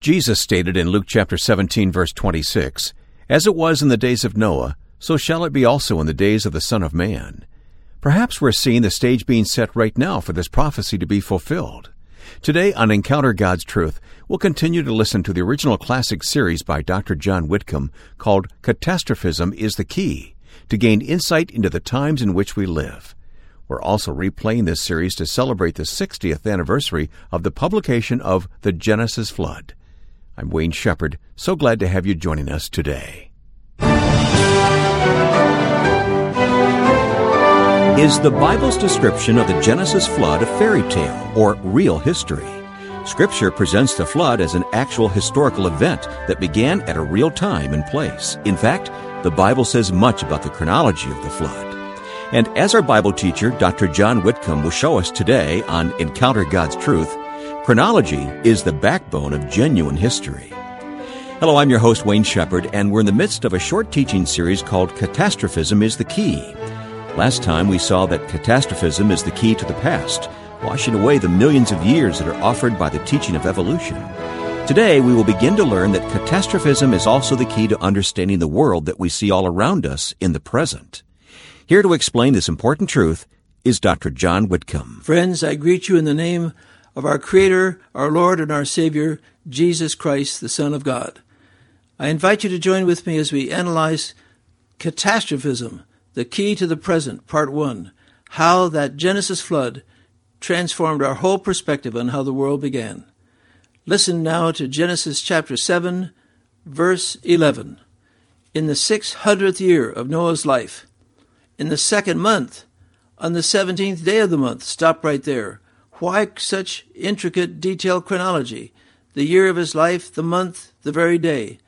Jesus stated in Luke chapter 17 verse 26, As it was in the days of Noah, so shall it be also in the days of the Son of Man. Perhaps we're seeing the stage being set right now for this prophecy to be fulfilled. Today on Encounter God's Truth, we'll continue to listen to the original classic series by Dr. John Whitcomb called Catastrophism is the Key to gain insight into the times in which we live. We're also replaying this series to celebrate the 60th anniversary of the publication of The Genesis Flood. I'm Wayne Shepherd, so glad to have you joining us today. Is the Bible's description of the Genesis flood a fairy tale or real history? Scripture presents the flood as an actual historical event that began at a real time and place. In fact, the Bible says much about the chronology of the flood. And as our Bible teacher, Dr. John Whitcomb, will show us today on Encounter God's Truth, chronology is the backbone of genuine history. Hello, I'm your host, Wayne Shepherd, and we're in the midst of a short teaching series called Catastrophism is the Key. Last time we saw that catastrophism is the key to the past, washing away the millions of years that are offered by the teaching of evolution. Today we will begin to learn that catastrophism is also the key to understanding the world that we see all around us in the present. Here to explain this important truth is Dr. John Whitcomb. Friends, I greet you in the name of our Creator, our Lord, and our Savior, Jesus Christ, the Son of God. I invite you to join with me as we analyze catastrophism the Key to the Present, Part 1 How that Genesis Flood Transformed Our Whole Perspective on How the World Began. Listen now to Genesis chapter 7, verse 11. In the six hundredth year of Noah's life, in the second month, on the seventeenth day of the month, stop right there. Why such intricate, detailed chronology? The year of his life, the month, the very day.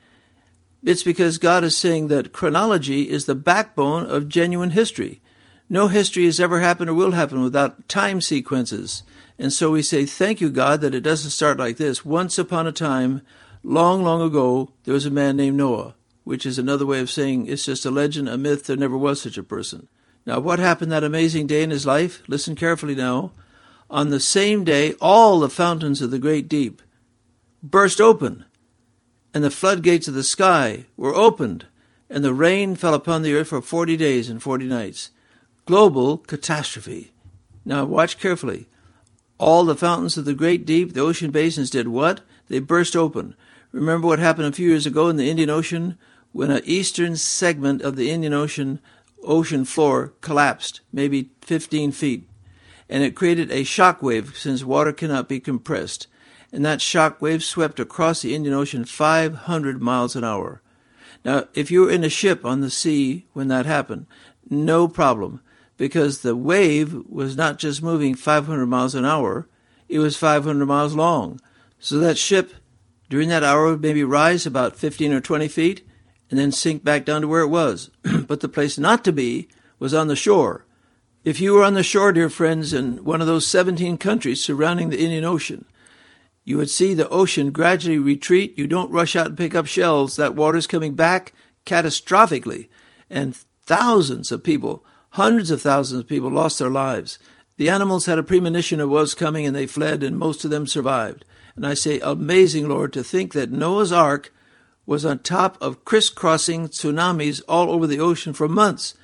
It's because God is saying that chronology is the backbone of genuine history. No history has ever happened or will happen without time sequences. And so we say, Thank you, God, that it doesn't start like this. Once upon a time, long, long ago, there was a man named Noah, which is another way of saying it's just a legend, a myth, there never was such a person. Now, what happened that amazing day in his life? Listen carefully now. On the same day, all the fountains of the great deep burst open and the floodgates of the sky were opened, and the rain fell upon the earth for forty days and forty nights. Global catastrophe. Now watch carefully. All the fountains of the great deep, the ocean basins, did what? They burst open. Remember what happened a few years ago in the Indian Ocean when an eastern segment of the Indian Ocean ocean floor collapsed, maybe 15 feet, and it created a shock wave since water cannot be compressed and that shock wave swept across the Indian Ocean 500 miles an hour. Now, if you were in a ship on the sea when that happened, no problem, because the wave was not just moving 500 miles an hour, it was 500 miles long. So that ship, during that hour, would maybe rise about 15 or 20 feet and then sink back down to where it was. but the place not to be was on the shore. If you were on the shore, dear friends, in one of those 17 countries surrounding the Indian Ocean, you would see the ocean gradually retreat. You don't rush out and pick up shells. That water's coming back catastrophically. And thousands of people, hundreds of thousands of people lost their lives. The animals had a premonition of what was coming and they fled, and most of them survived. And I say, amazing, Lord, to think that Noah's Ark was on top of crisscrossing tsunamis all over the ocean for months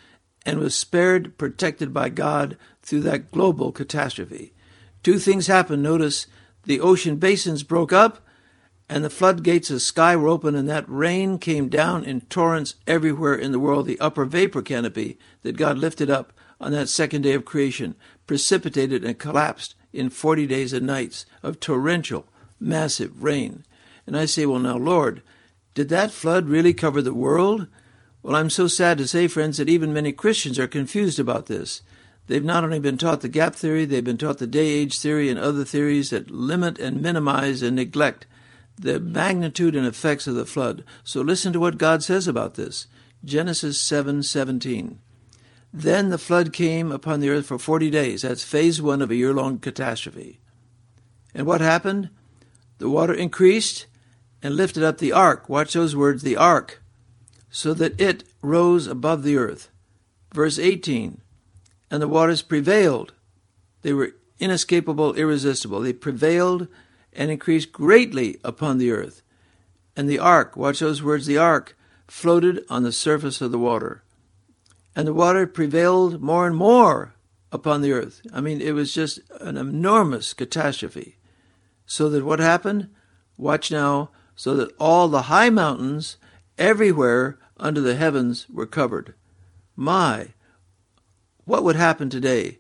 and was spared, protected by God through that global catastrophe. Two things happened. Notice the ocean basins broke up, and the floodgates of sky were open, and that rain came down in torrents everywhere in the world. The upper vapor canopy that God lifted up on that second day of creation precipitated and collapsed in 40 days and nights of torrential, massive rain. And I say, well, now, Lord, did that flood really cover the world? Well, I'm so sad to say, friends, that even many Christians are confused about this. They've not only been taught the gap theory, they've been taught the day age theory and other theories that limit and minimize and neglect the magnitude and effects of the flood. So listen to what God says about this. Genesis 7:17. then the flood came upon the earth for 40 days. That's phase 1 of a year-long catastrophe. And what happened? The water increased and lifted up the ark. Watch those words, the ark, so that it rose above the earth. Verse 18 and the waters prevailed. They were inescapable, irresistible. They prevailed and increased greatly upon the earth. And the ark, watch those words, the ark, floated on the surface of the water. And the water prevailed more and more upon the earth. I mean, it was just an enormous catastrophe. So that what happened? Watch now, so that all the high mountains everywhere under the heavens were covered. My, what would happen today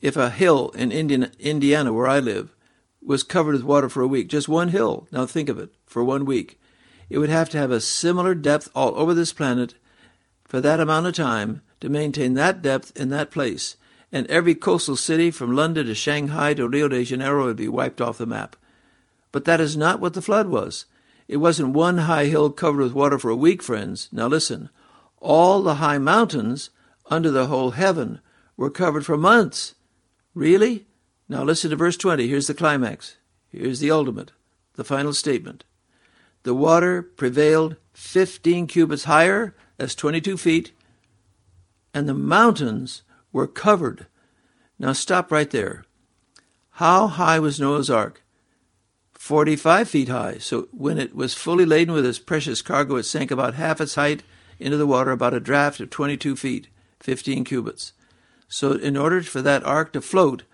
if a hill in Indiana, where I live, was covered with water for a week? Just one hill. Now think of it, for one week. It would have to have a similar depth all over this planet for that amount of time to maintain that depth in that place and every coastal city from London to Shanghai to Rio de Janeiro would be wiped off the map. But that is not what the flood was. It wasn't one high hill covered with water for a week, friends. Now listen. All the high mountains under the whole heaven were covered for months. Really? Now listen to verse 20. Here's the climax. Here's the ultimate, the final statement. The water prevailed 15 cubits higher, that's 22 feet, and the mountains were covered. Now stop right there. How high was Noah's ark? 45 feet high. So when it was fully laden with its precious cargo, it sank about half its height into the water, about a draft of 22 feet, 15 cubits. So in order for that ark to float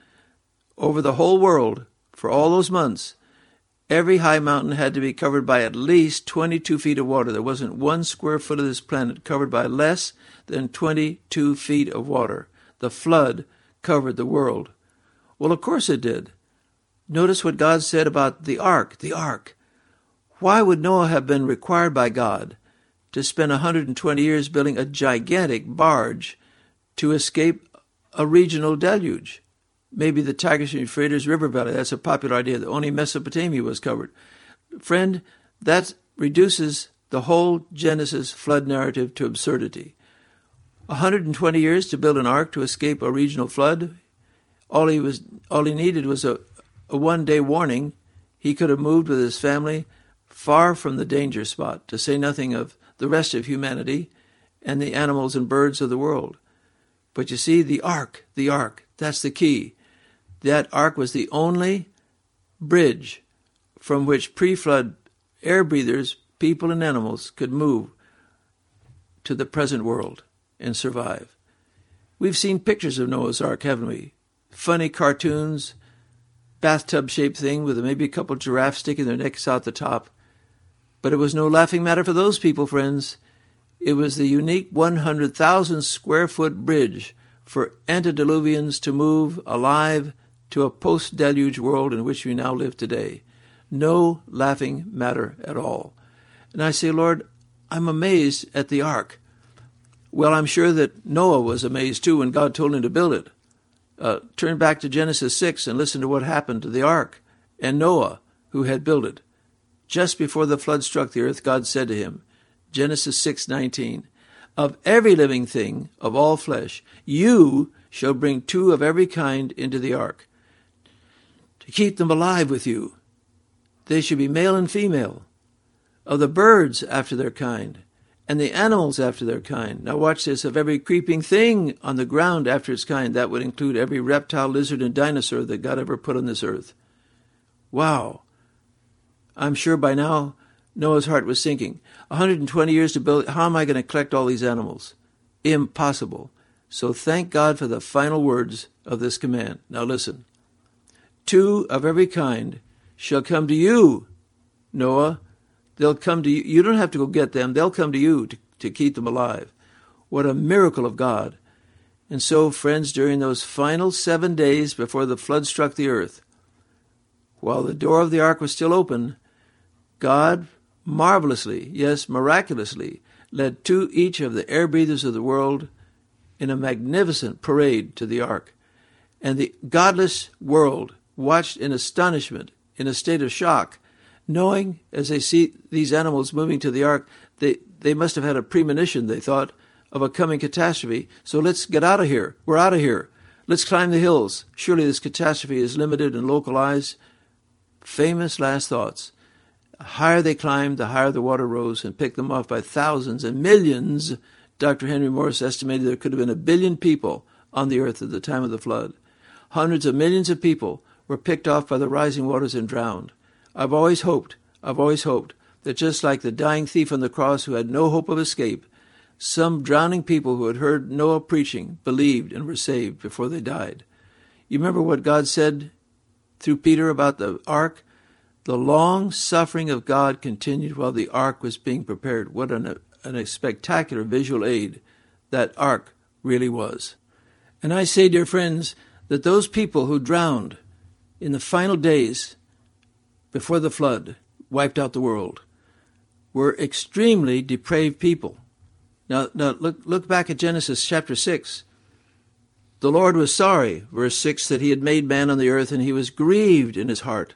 over the whole world for all those months, every high mountain had to be covered by at least 22 feet of water. There wasn't one square foot of this planet covered by less than 22 feet of water the flood covered the world. Well, of course it did. Notice what God said about the ark, the ark. Why would Noah have been required by God to spend 120 years building a gigantic barge to escape a regional deluge? Maybe the Tigris and Euphrates River Valley. That's a popular idea that only Mesopotamia was covered. Friend, that reduces the whole Genesis flood narrative to absurdity. 120 years to build an ark to escape a regional flood. All he was all he needed was a, a one day warning. He could have moved with his family far from the danger spot, to say nothing of the rest of humanity and the animals and birds of the world. But you see, the ark, the ark, that's the key. That ark was the only bridge from which pre flood air breathers, people and animals, could move to the present world and survive. We've seen pictures of Noah's Ark, haven't we? Funny cartoons, bathtub shaped thing with maybe a couple giraffes sticking their necks out the top. But it was no laughing matter for those people, friends. It was the unique 100,000 square foot bridge for antediluvians to move alive to a post deluge world in which we now live today. No laughing matter at all. And I say, Lord, I'm amazed at the ark. Well, I'm sure that Noah was amazed too when God told him to build it. Uh, turn back to Genesis 6 and listen to what happened to the ark and Noah, who had built it. Just before the flood struck the earth, God said to him, Genesis 6:19, "Of every living thing of all flesh, you shall bring two of every kind into the ark, to keep them alive with you. They shall be male and female, of the birds after their kind, and the animals after their kind. Now, watch this of every creeping thing on the ground after its kind. That would include every reptile, lizard, and dinosaur that God ever put on this earth. Wow. I'm sure by now Noah's heart was sinking. 120 years to build. How am I going to collect all these animals? Impossible. So thank God for the final words of this command. Now listen. Two of every kind shall come to you, Noah, They'll come to you. You don't have to go get them. They'll come to you to, to keep them alive. What a miracle of God. And so, friends, during those final seven days before the flood struck the earth, while the door of the ark was still open, God marvelously, yes, miraculously, led two each of the air breathers of the world in a magnificent parade to the ark. And the godless world watched in astonishment, in a state of shock, knowing as they see these animals moving to the ark, they, they must have had a premonition, they thought, of a coming catastrophe. So let's get out of here. We're out of here. Let's climb the hills. Surely this catastrophe is limited and localized. Famous last thoughts. The higher they climbed, the higher the water rose and picked them off by thousands and millions. Dr. Henry Morris estimated there could have been a billion people on the earth at the time of the flood. Hundreds of millions of people were picked off by the rising waters and drowned. I've always hoped, I've always hoped, that just like the dying thief on the cross who had no hope of escape, some drowning people who had heard Noah preaching believed and were saved before they died. You remember what God said through Peter about the ark? The long suffering of God continued while the ark was being prepared. What an, a spectacular visual aid that ark really was. And I say, dear friends, that those people who drowned in the final days before the flood wiped out the world were extremely depraved people. Now, now look, look back at Genesis chapter 6. The Lord was sorry, verse 6, that he had made man on the earth, and he was grieved in his heart.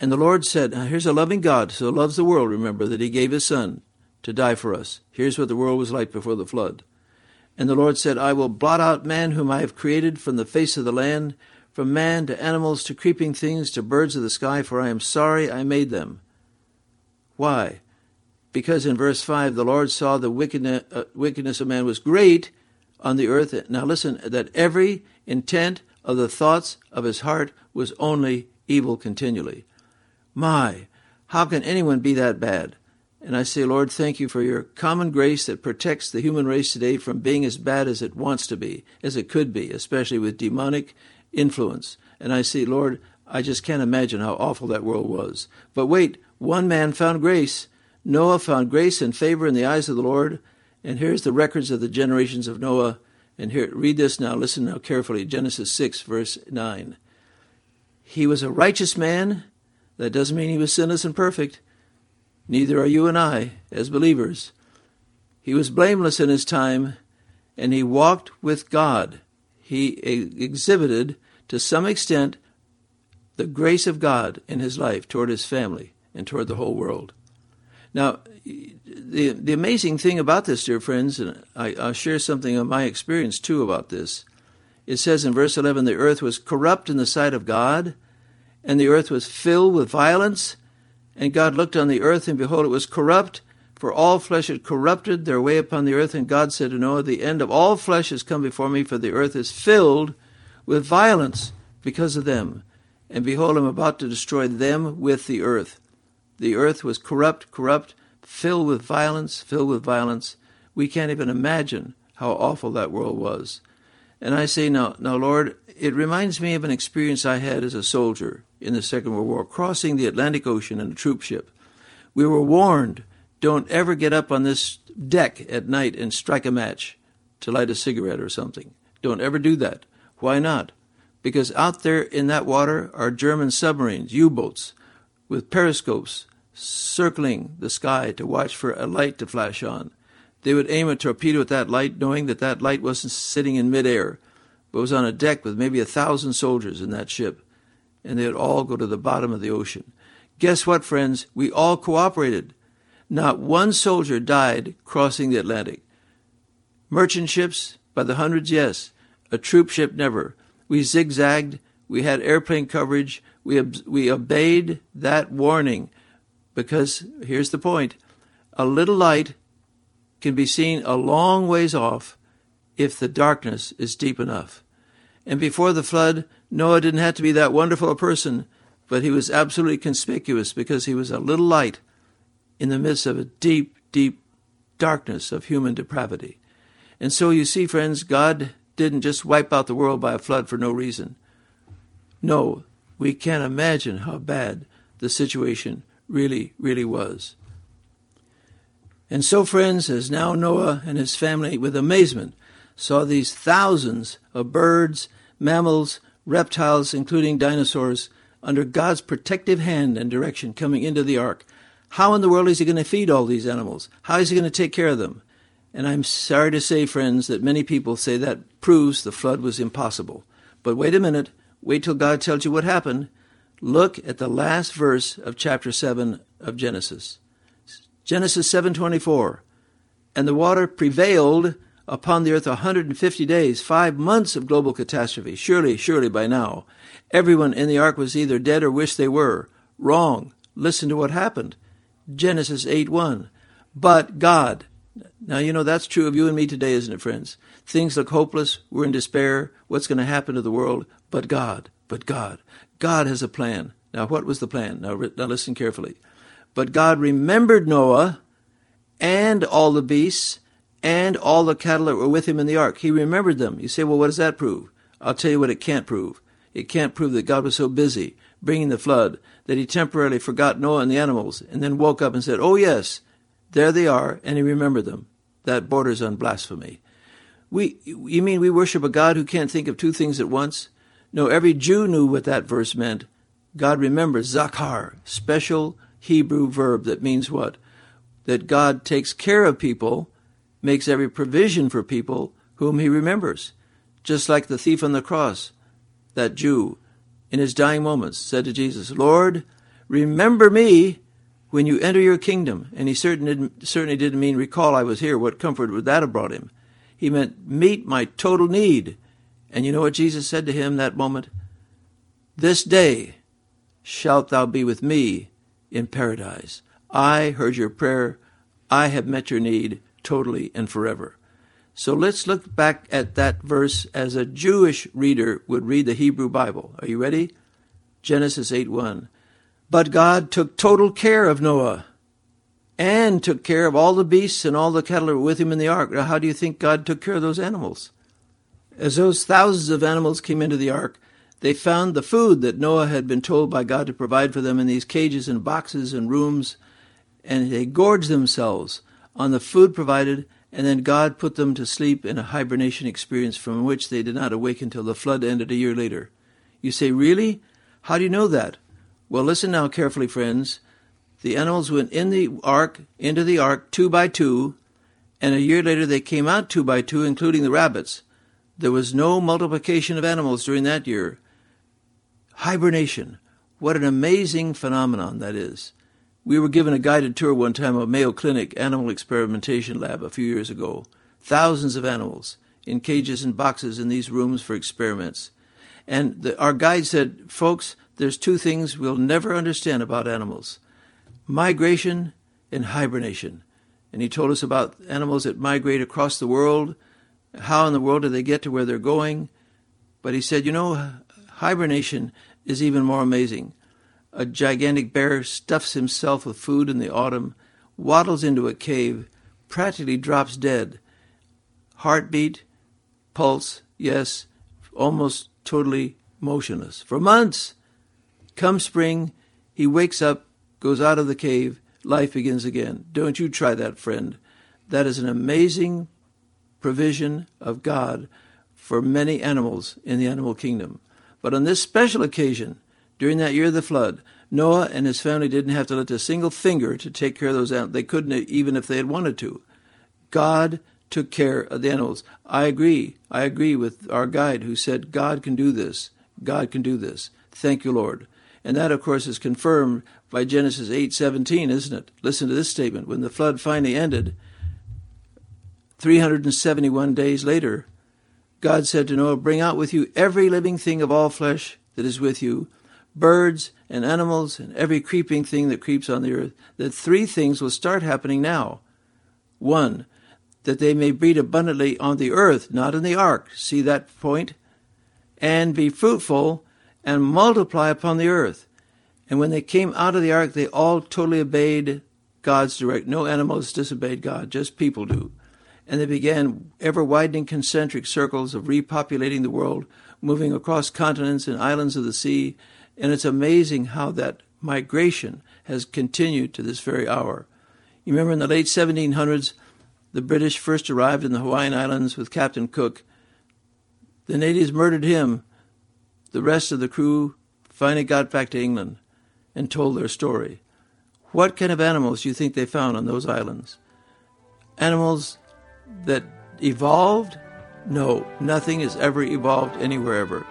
And the Lord said, Here's a loving God, so loves the world, remember, that he gave his Son to die for us. Here's what the world was like before the flood. And the Lord said, I will blot out man whom I have created from the face of the land, from man to animals to creeping things to birds of the sky, for I am sorry I made them. Why? Because in verse 5, the Lord saw the wickedness, uh, wickedness of man was great on the earth. Now listen, that every intent of the thoughts of his heart was only evil continually. My, how can anyone be that bad? And I say, Lord, thank you for your common grace that protects the human race today from being as bad as it wants to be, as it could be, especially with demonic influence. And I say, Lord, I just can't imagine how awful that world was. But wait, one man found grace. Noah found grace and favor in the eyes of the Lord. And here's the records of the generations of Noah. And here, read this now. Listen now carefully. Genesis 6, verse 9. He was a righteous man. That doesn't mean he was sinless and perfect. Neither are you and I, as believers. He was blameless in his time, and he walked with God. He exhibited, to some extent, the grace of God in his life toward his family and toward the whole world. Now, the the amazing thing about this, dear friends, and I, will share something of my experience too about this. It says in verse 11, the earth was corrupt in the sight of God, and the earth was filled with violence, and God looked on the earth, and behold, it was corrupt, for all flesh had corrupted their way upon the earth. And God said to Noah, The end of all flesh has come before me, for the earth is filled with violence because of them. And behold, I'm about to destroy them with the earth. The earth was corrupt, corrupt, filled with violence, filled with violence. We can't even imagine how awful that world was. And I say, now, now, Lord, it reminds me of an experience I had as a soldier in the Second World War, crossing the Atlantic Ocean in a troop ship. We were warned don't ever get up on this deck at night and strike a match to light a cigarette or something. Don't ever do that. Why not? Because out there in that water are German submarines, U boats, with periscopes circling the sky to watch for a light to flash on. They would aim a torpedo at that light, knowing that that light wasn't sitting in midair, but was on a deck with maybe a thousand soldiers in that ship and they'd all go to the bottom of the ocean. Guess what, friends? We all cooperated. Not one soldier died crossing the Atlantic. Merchant ships, by the hundreds, yes. A troop ship, never. We zigzagged. We had airplane coverage. We, we obeyed that warning because here's the point a little light can be seen a long ways off if the darkness is deep enough. And before the flood, Noah didn't have to be that wonderful a person, but he was absolutely conspicuous because he was a little light in the midst of a deep, deep darkness of human depravity. And so you see, friends, God didn't just wipe out the world by a flood for no reason. No, we can't imagine how bad the situation really, really was. And so, friends, as now Noah and his family, with amazement, saw these thousands of birds, mammals, reptiles, including dinosaurs, under God's protective hand and direction coming into the ark. How in the world is he going to feed all these animals? How is he going to take care of them? And I'm sorry to say, friends, that many people say that proves the flood was impossible. But wait a minute. Wait till God tells you what happened. Look at the last verse of chapter 7 of Genesis. Genesis 7:24. And the water prevailed upon the earth 150 days, five months of global catastrophe. Surely, surely by now, everyone in the ark was either dead or wished they were. Wrong. Listen to what happened. Genesis 8 1. But God. Now, you know, that's true of you and me today, isn't it, friends? Things look hopeless. We're in despair. What's going to happen to the world? But God. But God. God has a plan. Now, what was the plan? Now, now listen carefully. But God remembered Noah and all the beasts and all the cattle that were with him in the ark. He remembered them. You say, well, what does that prove? I'll tell you what it can't prove. It can't prove that God was so busy bringing the flood that he temporarily forgot Noah and the animals and then woke up and said, oh, yes, there they are, and he remembered them. That borders on blasphemy. We, you mean we worship a God who can't think of two things at once? No, every Jew knew what that verse meant. God remembers Zachar, special Hebrew verb that means what? That God takes care of people, makes every provision for people whom he remembers. Just like the thief on the cross, that Jew, in his dying moments, said to Jesus, Lord, remember me when you enter your kingdom. And he certainly didn't, mean recall I was here. What comfort would that have brought him? He meant meet my total need. And you know what Jesus said to him that moment? This day shalt thou be with me in paradise. I heard your prayer. I have met your need totally and forever. So let's look back at that verse as a Jewish reader would read the Hebrew Bible. Are you ready? Genesis 8 1. But God took total care of Noah and took care of all the beasts and all the cattle that were with him in the ark. Now, how do you think God took care of those animals? As those thousands of animals came into the ark, they found the food that Noah had been told by God to provide for them in these cages and boxes and rooms, and they gorged themselves on the food provided, and then God put them to sleep in a hibernation experience from which they did not awaken until the flood ended a year later. You say, Really? How do you know that? Well, listen now carefully, friends. The animals went in the ark, into the ark, two by two, and a year later they came out two by two, including the rabbits. There was no multiplication of animals during that year. Hibernation. What an amazing phenomenon that is. We were given a guided tour one time of Mayo Clinic Animal Experimentation Lab a few years ago. Thousands of animals in cages and boxes in these rooms for experiments. And the, our guide said, folks, there's two things we'll never understand about animals migration and hibernation. And he told us about animals that migrate across the world. How in the world do they get to where they're going? But he said, you know, hibernation is even more amazing. A gigantic bear stuffs himself with food in the autumn, waddles into a cave, practically drops dead. Heartbeat, pulse, yes, almost totally motionless. For months. Come spring, he wakes up, goes out of the cave, life begins again. Don't you try that, friend. That is an amazing provision of God for many animals in the animal kingdom. But on this special occasion, during that year of the flood, Noah and his family didn't have to lift a single finger to take care of those animals. They couldn't even if they had wanted to. God took care of the animals. I agree. I agree with our guide who said, God can do this. God can do this. Thank you, Lord. And that, of course, is confirmed by Genesis 8:17, isn't it? Listen to this statement. When the flood finally ended, 371 days later, God said to Noah, Bring out with you every living thing of all flesh that is with you, birds and animals and every creeping thing that creeps on the earth. That three things will start happening now. One, that they may breed abundantly on the earth, not in the ark. See that point? And be fruitful and multiply upon the earth. And when they came out of the ark, they all totally obeyed God's direct. No animals disobeyed God, just people do. And they began ever widening concentric circles of repopulating the world, moving across continents and islands of the sea. And it's amazing how that migration has continued to this very hour. You remember in the late 1700s, the British first arrived in the Hawaiian Islands with Captain Cook. The natives murdered him the rest of the crew finally got back to England and told their story. What kind of animals do you think they found on those islands? Animals that evolved? No, nothing has ever evolved anywhere ever.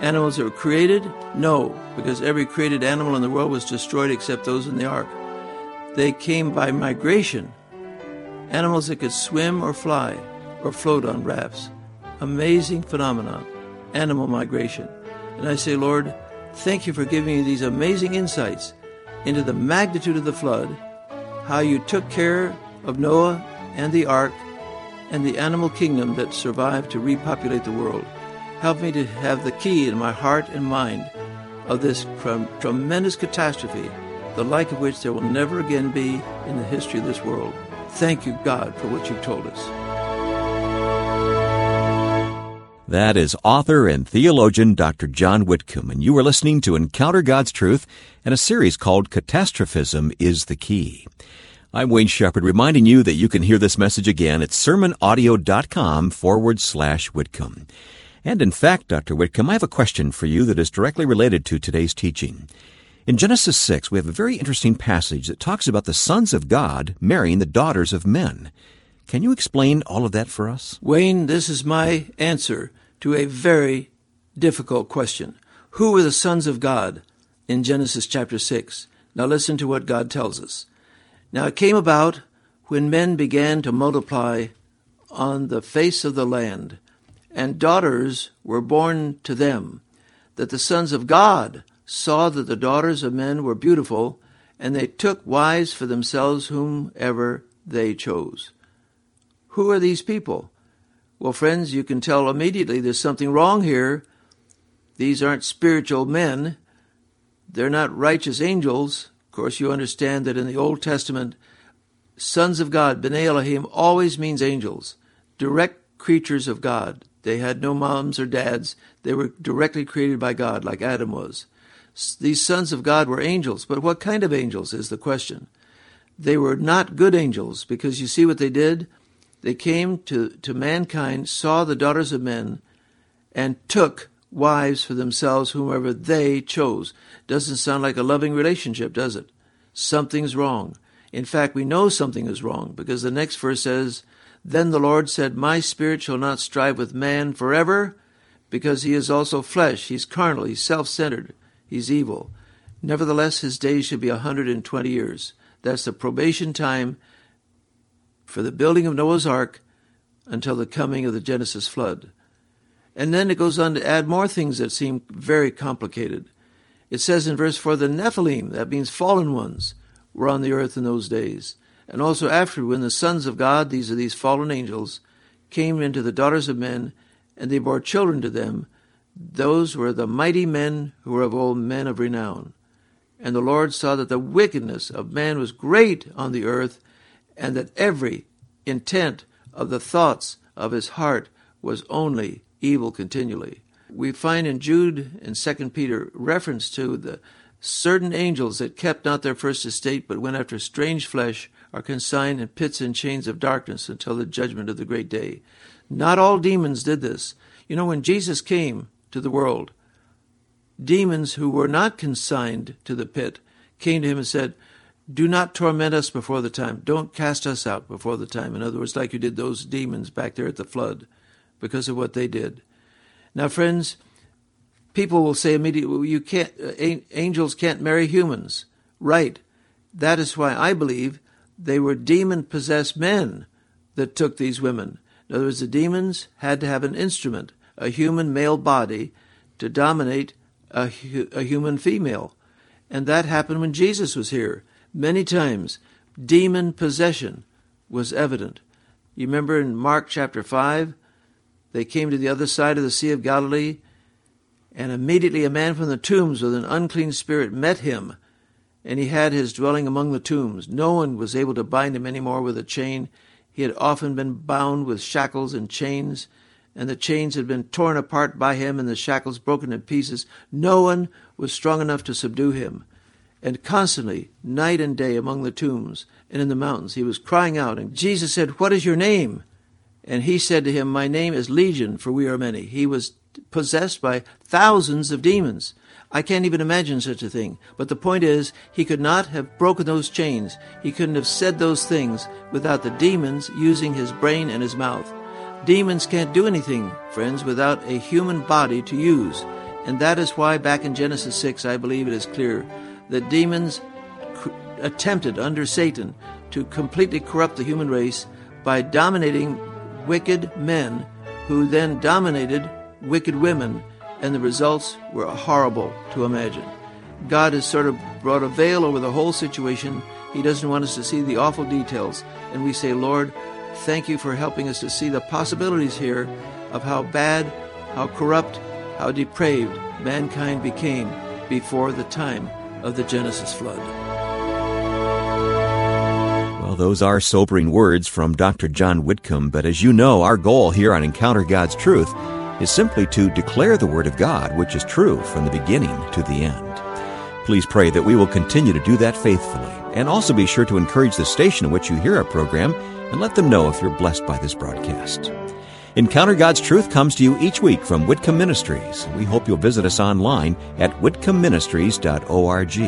Animals that were created? No, because every created animal in the world was destroyed except those in the ark. They came by migration. Animals that could swim or fly or float on rafts. Amazing phenomenon. Animal migration. And I say, Lord, thank you for giving me these amazing insights into the magnitude of the flood, how you took care of Noah and the ark and the animal kingdom that survived to repopulate the world. Help me to have the key in my heart and mind of this tremendous catastrophe, the like of which there will never again be in the history of this world. Thank you, God, for what you've told us. That is author and theologian Dr. John Whitcomb, and you are listening to Encounter God's Truth and a series called Catastrophism is the Key. I'm Wayne Shepherd reminding you that you can hear this message again at sermonaudio.com forward slash Whitcomb. And in fact, Dr. Whitcomb, I have a question for you that is directly related to today's teaching. In Genesis 6, we have a very interesting passage that talks about the sons of God marrying the daughters of men. Can you explain all of that for us? Wayne, this is my answer to a very difficult question. Who were the sons of God in Genesis chapter 6? Now listen to what God tells us. Now it came about when men began to multiply on the face of the land, and daughters were born to them, that the sons of God saw that the daughters of men were beautiful, and they took wives for themselves whomever they chose. Who are these people? Well, friends, you can tell immediately there's something wrong here. These aren't spiritual men. They're not righteous angels. Of course, you understand that in the Old Testament, sons of God, B'nai Elohim, always means angels, direct creatures of God. They had no moms or dads. They were directly created by God, like Adam was. These sons of God were angels, but what kind of angels is the question? They were not good angels, because you see what they did? They came to, to mankind, saw the daughters of men, and took wives for themselves whomever they chose. Doesn't sound like a loving relationship, does it? Something's wrong. In fact, we know something is wrong because the next verse says, Then the Lord said, My spirit shall not strive with man forever, because he is also flesh. He's carnal, he's self centered, he's evil. Nevertheless, his days should be a hundred and twenty years. That's the probation time for the building of Noah's ark until the coming of the Genesis flood. And then it goes on to add more things that seem very complicated. It says in verse 4 the Nephilim, that means fallen ones, were on the earth in those days. And also after, when the sons of God, these are these fallen angels, came into the daughters of men, and they bore children to them, those were the mighty men who were of old men of renown. And the Lord saw that the wickedness of man was great on the earth, and that every intent of the thoughts of his heart was only evil continually. We find in Jude and Second Peter reference to the certain angels that kept not their first estate but went after strange flesh are consigned in pits and chains of darkness until the judgment of the great day. Not all demons did this. You know, when Jesus came to the world, demons who were not consigned to the pit came to him and said, do not torment us before the time. Don't cast us out before the time. In other words, like you did those demons back there at the flood because of what they did. Now, friends, people will say immediately, you can't, uh, angels can't marry humans. Right. That is why I believe they were demon possessed men that took these women. In other words, the demons had to have an instrument, a human male body, to dominate a, a human female. And that happened when Jesus was here. Many times, demon possession was evident. You remember in Mark chapter 5, they came to the other side of the Sea of Galilee, and immediately a man from the tombs with an unclean spirit met him, and he had his dwelling among the tombs. No one was able to bind him any more with a chain. He had often been bound with shackles and chains, and the chains had been torn apart by him and the shackles broken in pieces. No one was strong enough to subdue him and constantly, night and day, among the tombs and in the mountains, he was crying out. And Jesus said, What is your name? And he said to him, My name is Legion, for we are many. He was possessed by thousands of demons. I can't even imagine such a thing. But the point is, he could not have broken those chains. He couldn't have said those things without the demons using his brain and his mouth. Demons can't do anything, friends, without a human body to use. And that is why back in Genesis 6, I believe it is clear that demons attempted under Satan to completely corrupt the human race by dominating wicked men who then dominated wicked women, and the results were horrible to imagine. God has sort of brought a veil over the whole situation. He doesn't want us to see the awful details. And we say, Lord, thank you for helping us to see the possibilities here of how bad, how corrupt, how depraved mankind became before the time of the Genesis flood. Well, those are sobering words from Dr. John Whitcomb, but as you know, our goal here on Encounter God's Truth is simply to declare the Word of God, which is true from the beginning to the end. Please pray that we will continue to do that faithfully, and also be sure to encourage the station in which you hear our program and let them know if you're blessed by this broadcast. Encounter God's Truth comes to you each week from Whitcomb Ministries. We hope you'll visit us online at whitcombministries.org.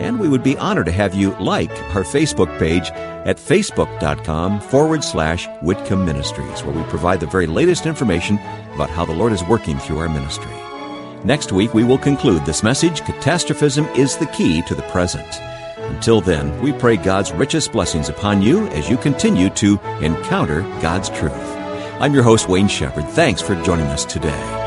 And we would be honored to have you like our Facebook page at facebook.com forward slash Whitcomb Ministries, where we provide the very latest information about how the Lord is working through our ministry. Next week, we will conclude this message Catastrophism is the Key to the Present. Until then, we pray God's richest blessings upon you as you continue to encounter God's truth. I'm your host, Wayne Shepherd. Thanks for joining us today.